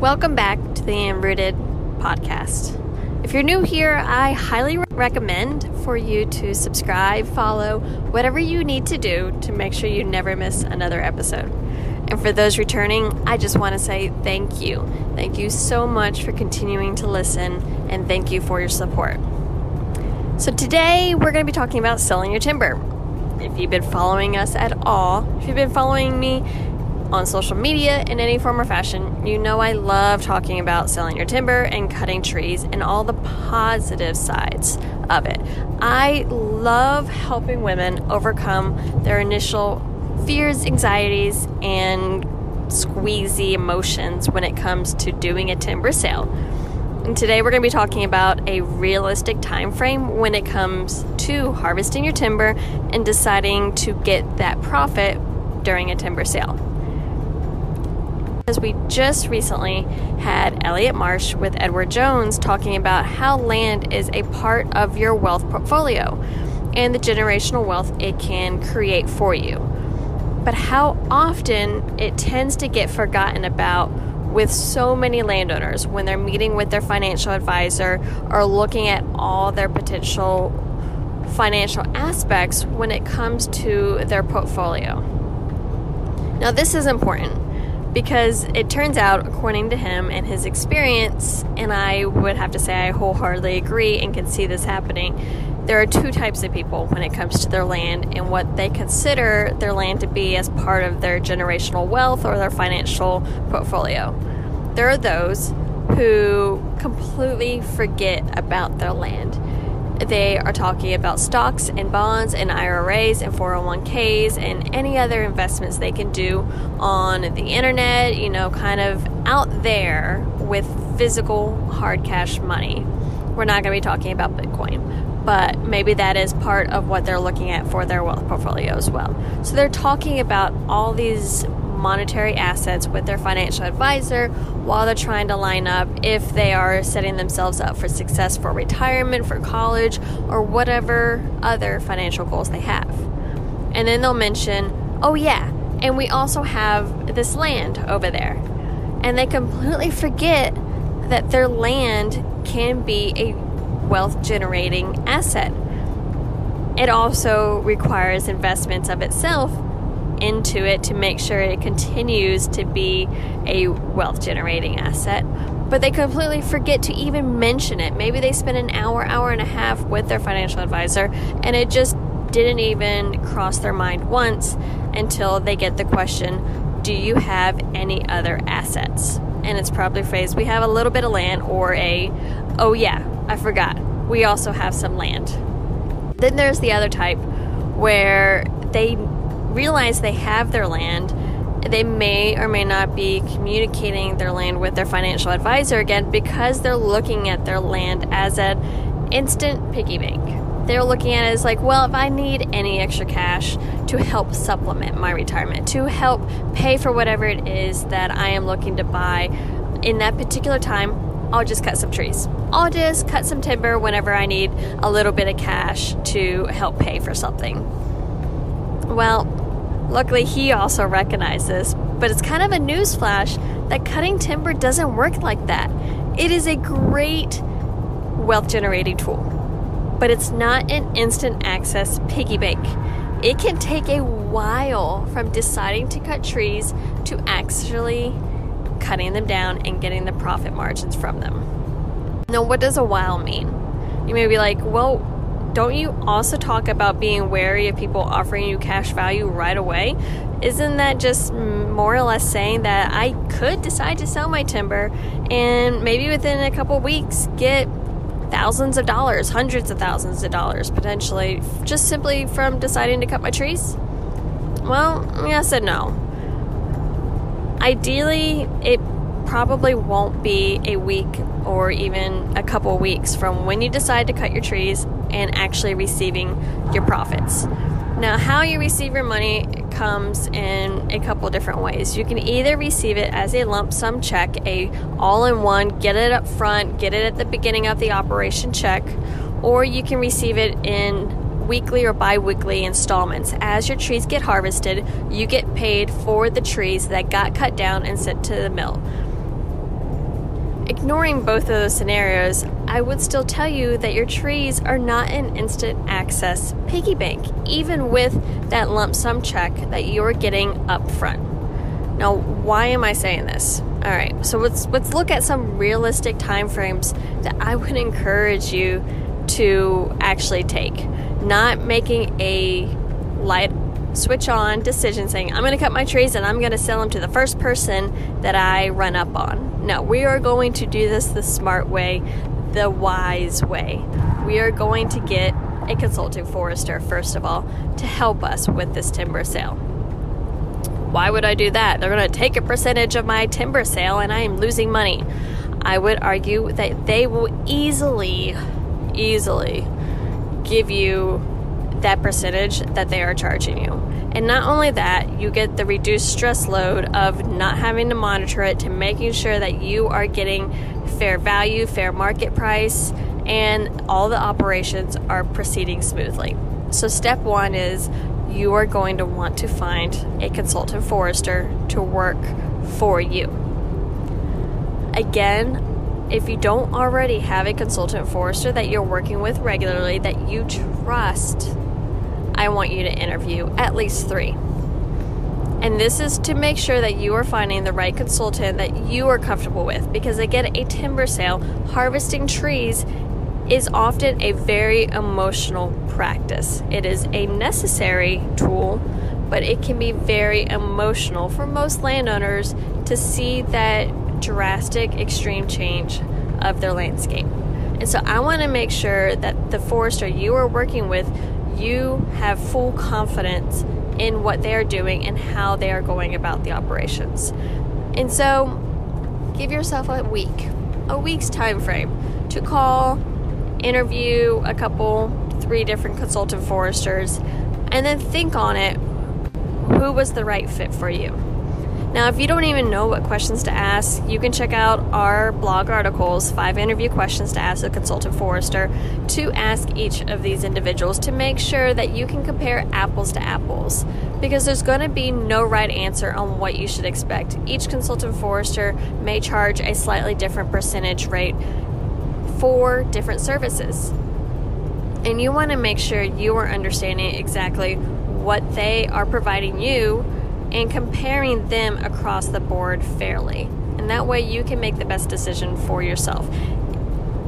Welcome back to the Enrooted podcast. If you're new here, I highly recommend for you to subscribe, follow, whatever you need to do to make sure you never miss another episode. And for those returning, I just want to say thank you. Thank you so much for continuing to listen, and thank you for your support. So, today we're going to be talking about selling your timber. If you've been following us at all, if you've been following me on social media in any form or fashion, you know I love talking about selling your timber and cutting trees and all the positive sides of it. I love helping women overcome their initial fears, anxieties, and squeezy emotions when it comes to doing a timber sale. And today we're going to be talking about a realistic time frame when it comes to harvesting your timber and deciding to get that profit during a timber sale. As we just recently had Elliot Marsh with Edward Jones talking about how land is a part of your wealth portfolio and the generational wealth it can create for you. But how often it tends to get forgotten about with so many landowners when they're meeting with their financial advisor or looking at all their potential financial aspects when it comes to their portfolio. Now, this is important because it turns out, according to him and his experience, and I would have to say I wholeheartedly agree and can see this happening, there are two types of people when it comes to their land and what they consider their land to be as part of their generational wealth or their financial portfolio. There are those who completely forget about their land they are talking about stocks and bonds and IRAs and 401ks and any other investments they can do on the internet, you know, kind of out there with physical hard cash money. We're not going to be talking about Bitcoin, but maybe that is part of what they're looking at for their wealth portfolio as well. So they're talking about all these monetary assets with their financial advisor while they're trying to line up if they are setting themselves up for success for retirement, for college, or whatever other financial goals they have. And then they'll mention, oh, yeah, and we also have this land over there. And they completely forget that their land can be a wealth generating asset. It also requires investments of itself into it to make sure it continues to be a wealth generating asset. But they completely forget to even mention it. Maybe they spend an hour, hour and a half with their financial advisor, and it just didn't even cross their mind once until they get the question Do you have any other assets? And it's probably phrased, We have a little bit of land, or a, Oh, yeah, I forgot. We also have some land. Then there's the other type where they realize they have their land, they may or may not be communicating their land with their financial advisor again because they're looking at their land as an instant piggy bank. They're looking at it as like, well, if I need any extra cash to help supplement my retirement, to help pay for whatever it is that I am looking to buy in that particular time, I'll just cut some trees. I'll just cut some timber whenever I need a little bit of cash to help pay for something. Well, luckily he also recognized this, but it's kind of a newsflash that cutting timber doesn't work like that. It is a great wealth generating tool, but it's not an instant access piggy bank. It can take a while from deciding to cut trees to actually cutting them down and getting the profit margins from them. Now, what does a while mean? You may be like, well, don't you also talk about being wary of people offering you cash value right away? Isn't that just more or less saying that I could decide to sell my timber and maybe within a couple weeks get thousands of dollars, hundreds of thousands of dollars potentially, just simply from deciding to cut my trees? Well, yes and no. Ideally, it probably won't be a week or even a couple weeks from when you decide to cut your trees and actually receiving your profits. Now, how you receive your money comes in a couple different ways. You can either receive it as a lump sum check, a all-in-one, get it up front, get it at the beginning of the operation check, or you can receive it in weekly or bi-weekly installments. As your trees get harvested, you get paid for the trees that got cut down and sent to the mill ignoring both of those scenarios, I would still tell you that your trees are not an instant access piggy bank, even with that lump sum check that you are getting up front. Now, why am I saying this? All right, so let's let's look at some realistic timeframes that I would encourage you to actually take. Not making a light switch on decision saying, I'm going to cut my trees and I'm going to sell them to the first person that I run up on. No, we are going to do this the smart way, the wise way. We are going to get a consulting forester, first of all, to help us with this timber sale. Why would I do that? They're going to take a percentage of my timber sale and I am losing money. I would argue that they will easily, easily give you that percentage that they are charging you. And not only that, you get the reduced stress load of not having to monitor it to making sure that you are getting fair value, fair market price, and all the operations are proceeding smoothly. So, step one is you are going to want to find a consultant forester to work for you. Again, if you don't already have a consultant forester that you're working with regularly that you trust, I want you to interview at least three. And this is to make sure that you are finding the right consultant that you are comfortable with. Because again, a timber sale, harvesting trees is often a very emotional practice. It is a necessary tool, but it can be very emotional for most landowners to see that drastic, extreme change of their landscape. And so I want to make sure that the forester you are working with, you have full confidence in what they are doing and how they are going about the operations. And so give yourself a week, a week's time frame to call interview a couple, three different consultant foresters, and then think on it who was the right fit for you. Now, if you don't even know what questions to ask, you can check out our blog articles, five interview questions to ask a consultant forester, to ask each of these individuals to make sure that you can compare apples to apples. Because there's going to be no right answer on what you should expect. Each consultant forester may charge a slightly different percentage rate for different services. And you want to make sure you are understanding exactly what they are providing you and comparing them across the board fairly. And that way you can make the best decision for yourself.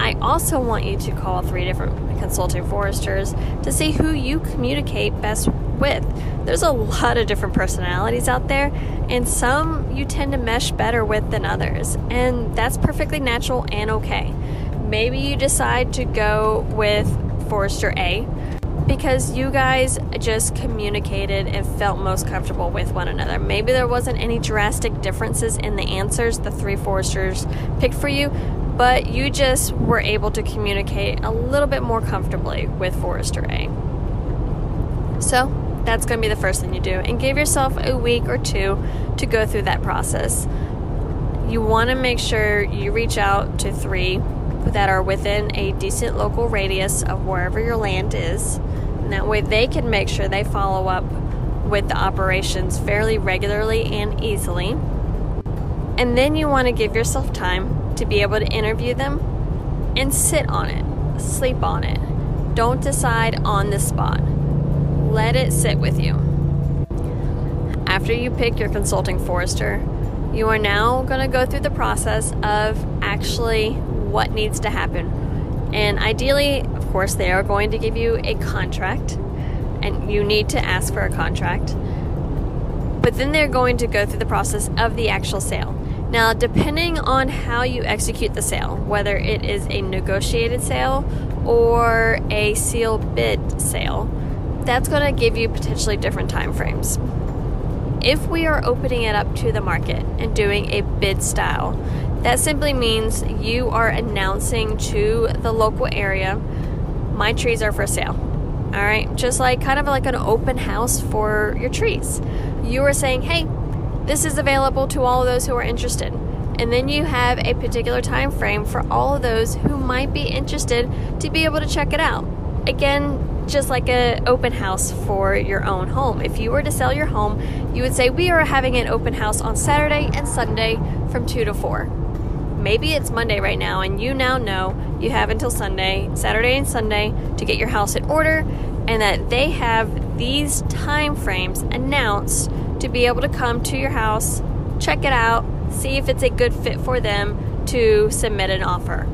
I also want you to call three different consulting foresters to see who you communicate best with. There's a lot of different personalities out there, and some you tend to mesh better with than others, and that's perfectly natural and okay. Maybe you decide to go with Forester A because you guys just communicated and felt most comfortable with one another. Maybe there wasn't any drastic differences in the answers the three Foresters picked for you, but you just were able to communicate a little bit more comfortably with Forester A. So, that's going to be the first thing you do, and give yourself a week or two to go through that process. You want to make sure you reach out to three that are within a decent local radius of wherever your land is. And that way they can make sure they follow up with the operations fairly regularly and easily. And then you want to give yourself time to be able to interview them and sit on it, sleep on it. Don't decide on the spot. Let it sit with you. After you pick your consulting forester, you are now going to go through the process of actually what needs to happen. And ideally, course, they are going to give you a contract, and you need to ask for a contract. But then they're going to go through the process of the actual sale. Now, depending on how you execute the sale, whether it is a negotiated sale or a sealed bid sale, that's going to give you potentially different time frames. If we are opening it up to the market and doing a bid style, that simply means you are announcing to the local area, my trees are for sale. All right, just like kind of like an open house for your trees. You are saying, hey, this is available to all of those who are interested. And then you have a particular time frame for all of those who might be interested to be able to check it out. Again, just like an open house for your own home. If you were to sell your home, you would say, We are having an open house on Saturday and Sunday from 2 to 4 Maybe it's Monday right now, and you now know you have until Sunday, Saturday and Sunday, to get your house in order, and that they have these time frames announced to be able to come to your house, check it out, see if it's a good fit for them to submit an offer.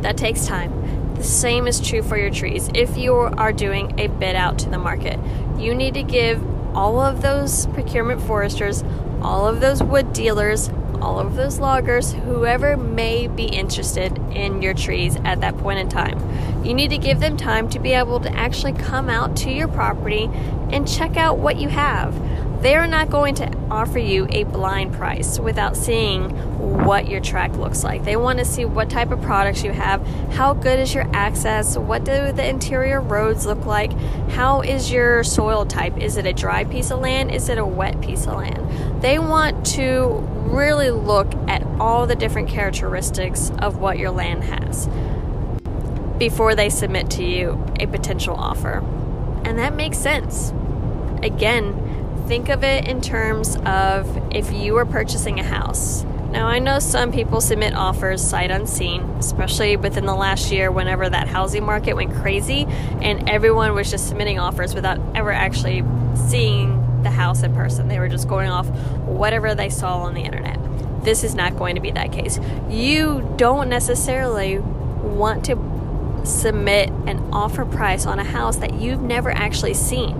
That takes time. The same is true for your trees. If you are doing a bid out to the market, you need to give all of those procurement foresters, all of those wood dealers, all of those loggers, whoever may be interested in your trees at that point in time. You need to give them time to be able to actually come out to your property and check out what you have. They are not going to offer you a blind price without seeing what your track looks like. They want to see what type of products you have, how good is your access, what do the interior roads look like, how is your soil type? Is it a dry piece of land? Is it a wet piece of land? They want to really look at all the different characteristics of what your land has before they submit to you a potential offer. And that makes sense. Again, think of it in terms of if you were purchasing a house. Now, I know some people submit offers sight unseen, especially within the last year whenever that housing market went crazy and everyone was just submitting offers without ever actually seeing the house in person. They were just going off whatever they saw on the internet. This is not going to be that case. You don't necessarily want to submit an offer price on a house that you've never actually seen.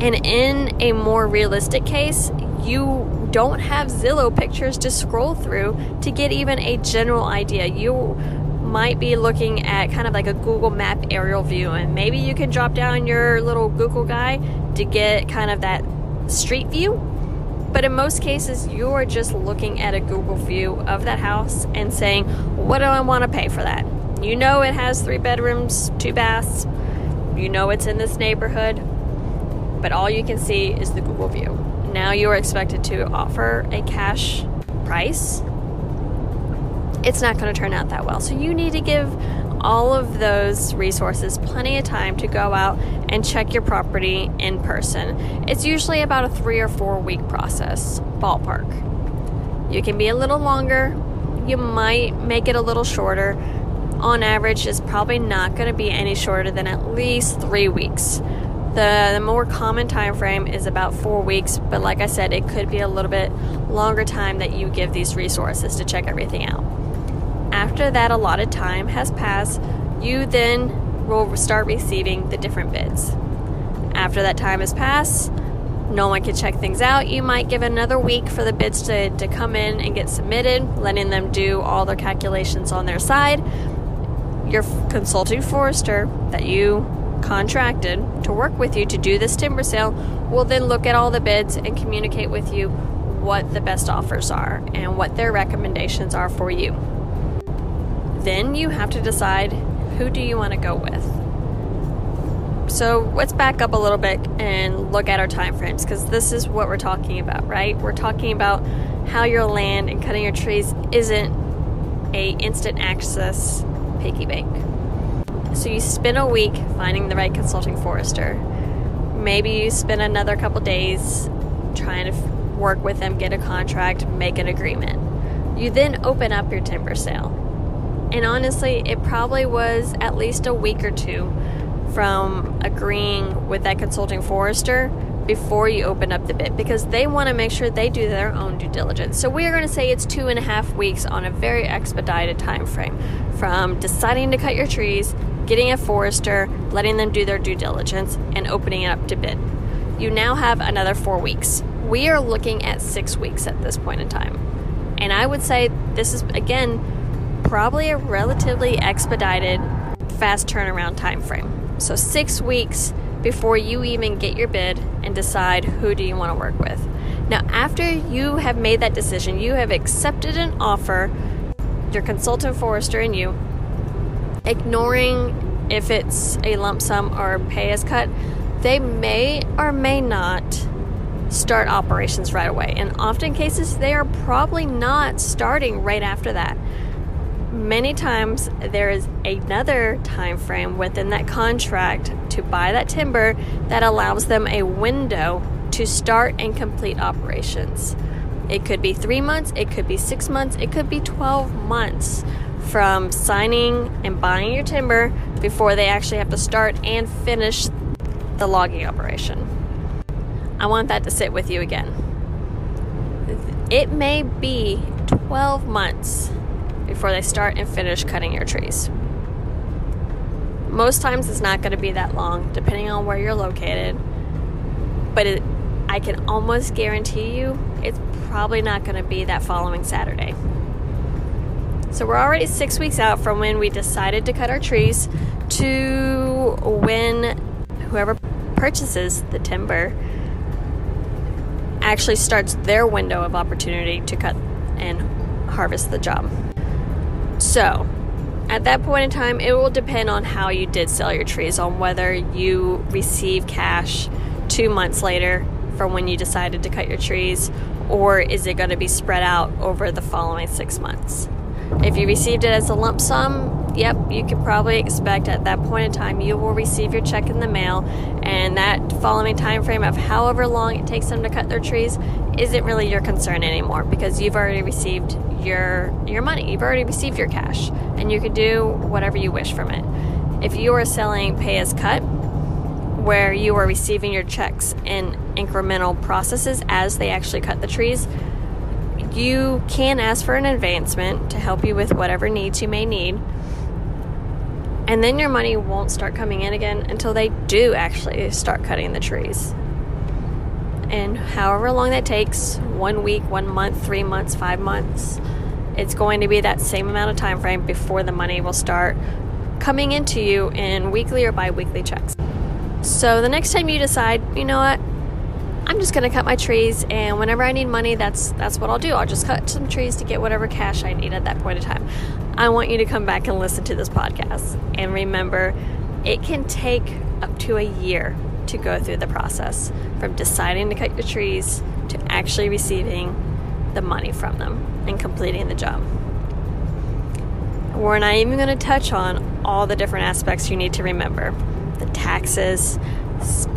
And in a more realistic case, you don't have Zillow pictures to scroll through to get even a general idea. You might be looking at kind of like a Google Map aerial view, and maybe you can drop down your little Google guy to get kind of that street view. But in most cases, you're just looking at a Google view of that house and saying, What do I want to pay for that? You know it has three bedrooms, two baths. You know it's in this neighborhood but all you can see is the Google view. Now you are expected to offer a cash price. It's not going to turn out that well. So you need to give all of those resources plenty of time to go out and check your property in person. It's usually about a three or four week process, ballpark. You can be a little longer, you might make it a little shorter. On average, it's probably not going to be any shorter than at least three weeks. The, the more common time frame is about four weeks, but like I said, it could be a little bit longer time that you give these resources to check everything out. After that allotted time has passed, you then will start receiving the different bids. After that time has passed, no one can check things out. You might give another week for the bids to, to come in and get submitted, letting them do all their calculations on their side. Your consulting forester that you contracted to work with you to do this timber sale will then look at all the bids and communicate with you what the best offers are and what their recommendations are for you. Then you have to decide who do you want to go with. So let's back up a little bit and look at our time frames because this is what we're talking about, right? We're talking about how your land and cutting your trees isn't a instant access piggy bank. So you spend a week finding the right consulting forester. Maybe you spend another couple days trying to work with them, get a contract, make an agreement. You then open up your timber sale. And honestly, it probably was at least a week or two from agreeing with that consulting forester before you open up the bid because they want to make sure they do their own due diligence. So we are going to say it's two and a half weeks on a very expedited time frame from deciding to cut your trees getting a forester, letting them do their due diligence, and opening it up to bid. You now have another four weeks. We are looking at six weeks at this point in time. And I would say this is, again, probably a relatively expedited, fast turnaround time frame. So, six weeks before you even get your bid and decide who do you want to work with. Now, after you have made that decision, you have accepted an offer, your consultant forester and you ignoring if it's a lump sum or pay as cut, they may or may not start operations right away. In often cases, they are probably not starting right after that. Many times there is another time frame within that contract to buy that timber that allows them a window to start and complete operations. It could be three months, it could be six months, it could be 12 months from signing and buying your timber before they actually have to start and finish the logging operation. I want that to sit with you again. It may be 12 months before they start and finish cutting your trees. Most times it's not going to be that long, depending on where you're located. But it, I can almost guarantee you it's probably not going to be that following Saturday. So we're already six weeks out from when we decided to cut our trees to when whoever purchases the timber actually starts their window of opportunity to cut and harvest the job. So, at that point in time, it will depend on how you did sell your trees, on whether you receive cash two months later from when you decided to cut your trees, or is it going to be spread out over the following six months? If you received it as a lump sum, yep, you can probably expect at that point in time you will receive your check in the mail, and that following time frame of however long it takes them to cut their trees isn't really your concern anymore because you've already received your your money. You've already received your cash, and you can do whatever you wish from it. If you are selling pay as cut, where you are receiving your checks in incremental processes as they actually cut the trees, you can ask for an advancement to help you with whatever needs you may need. And then your money won't start coming in again until they do actually start cutting the trees. And however long that takes one week, one month, three months, five months it's going to be that same amount of time frame before the money will start coming into you in weekly or bi weekly checks. So the next time you decide, you know what, I'm just going to cut my trees, and whenever I need money, that's that's what I'll do. I'll just cut some trees to get whatever cash I need at that point in time. I want you to come back and listen to this podcast, and remember, it can take up to a year to go through the process from deciding to cut your trees to actually receiving the money from them and completing the job. We're not even going to touch on all the different aspects you need to remember the taxes,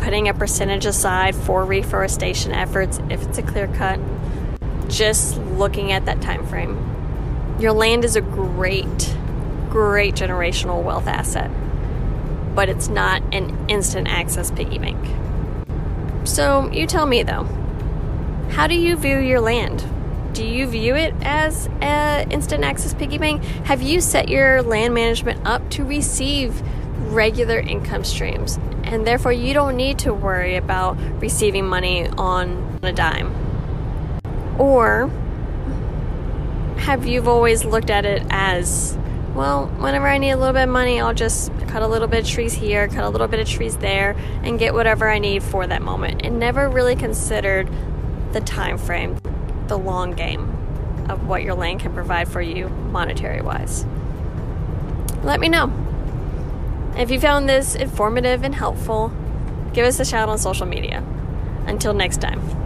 putting a percentage aside for reforestation efforts if it's a clear cut, just looking at that time frame. Your land is a great, great generational wealth asset, but it's not an instant access piggy bank. So, you tell me though, how do you view your land? Do you view it as an instant access piggy bank? Have you set your land management up to receive regular income streams? And therefore, you don't need to worry about receiving money on a dime. Or have you always looked at it as, well, whenever I need a little bit of money, I'll just cut a little bit of trees here, cut a little bit of trees there, and get whatever I need for that moment, and never really considered the time frame the long game of what your land can provide for you monetary wise. Let me know. If you found this informative and helpful, give us a shout on social media. Until next time.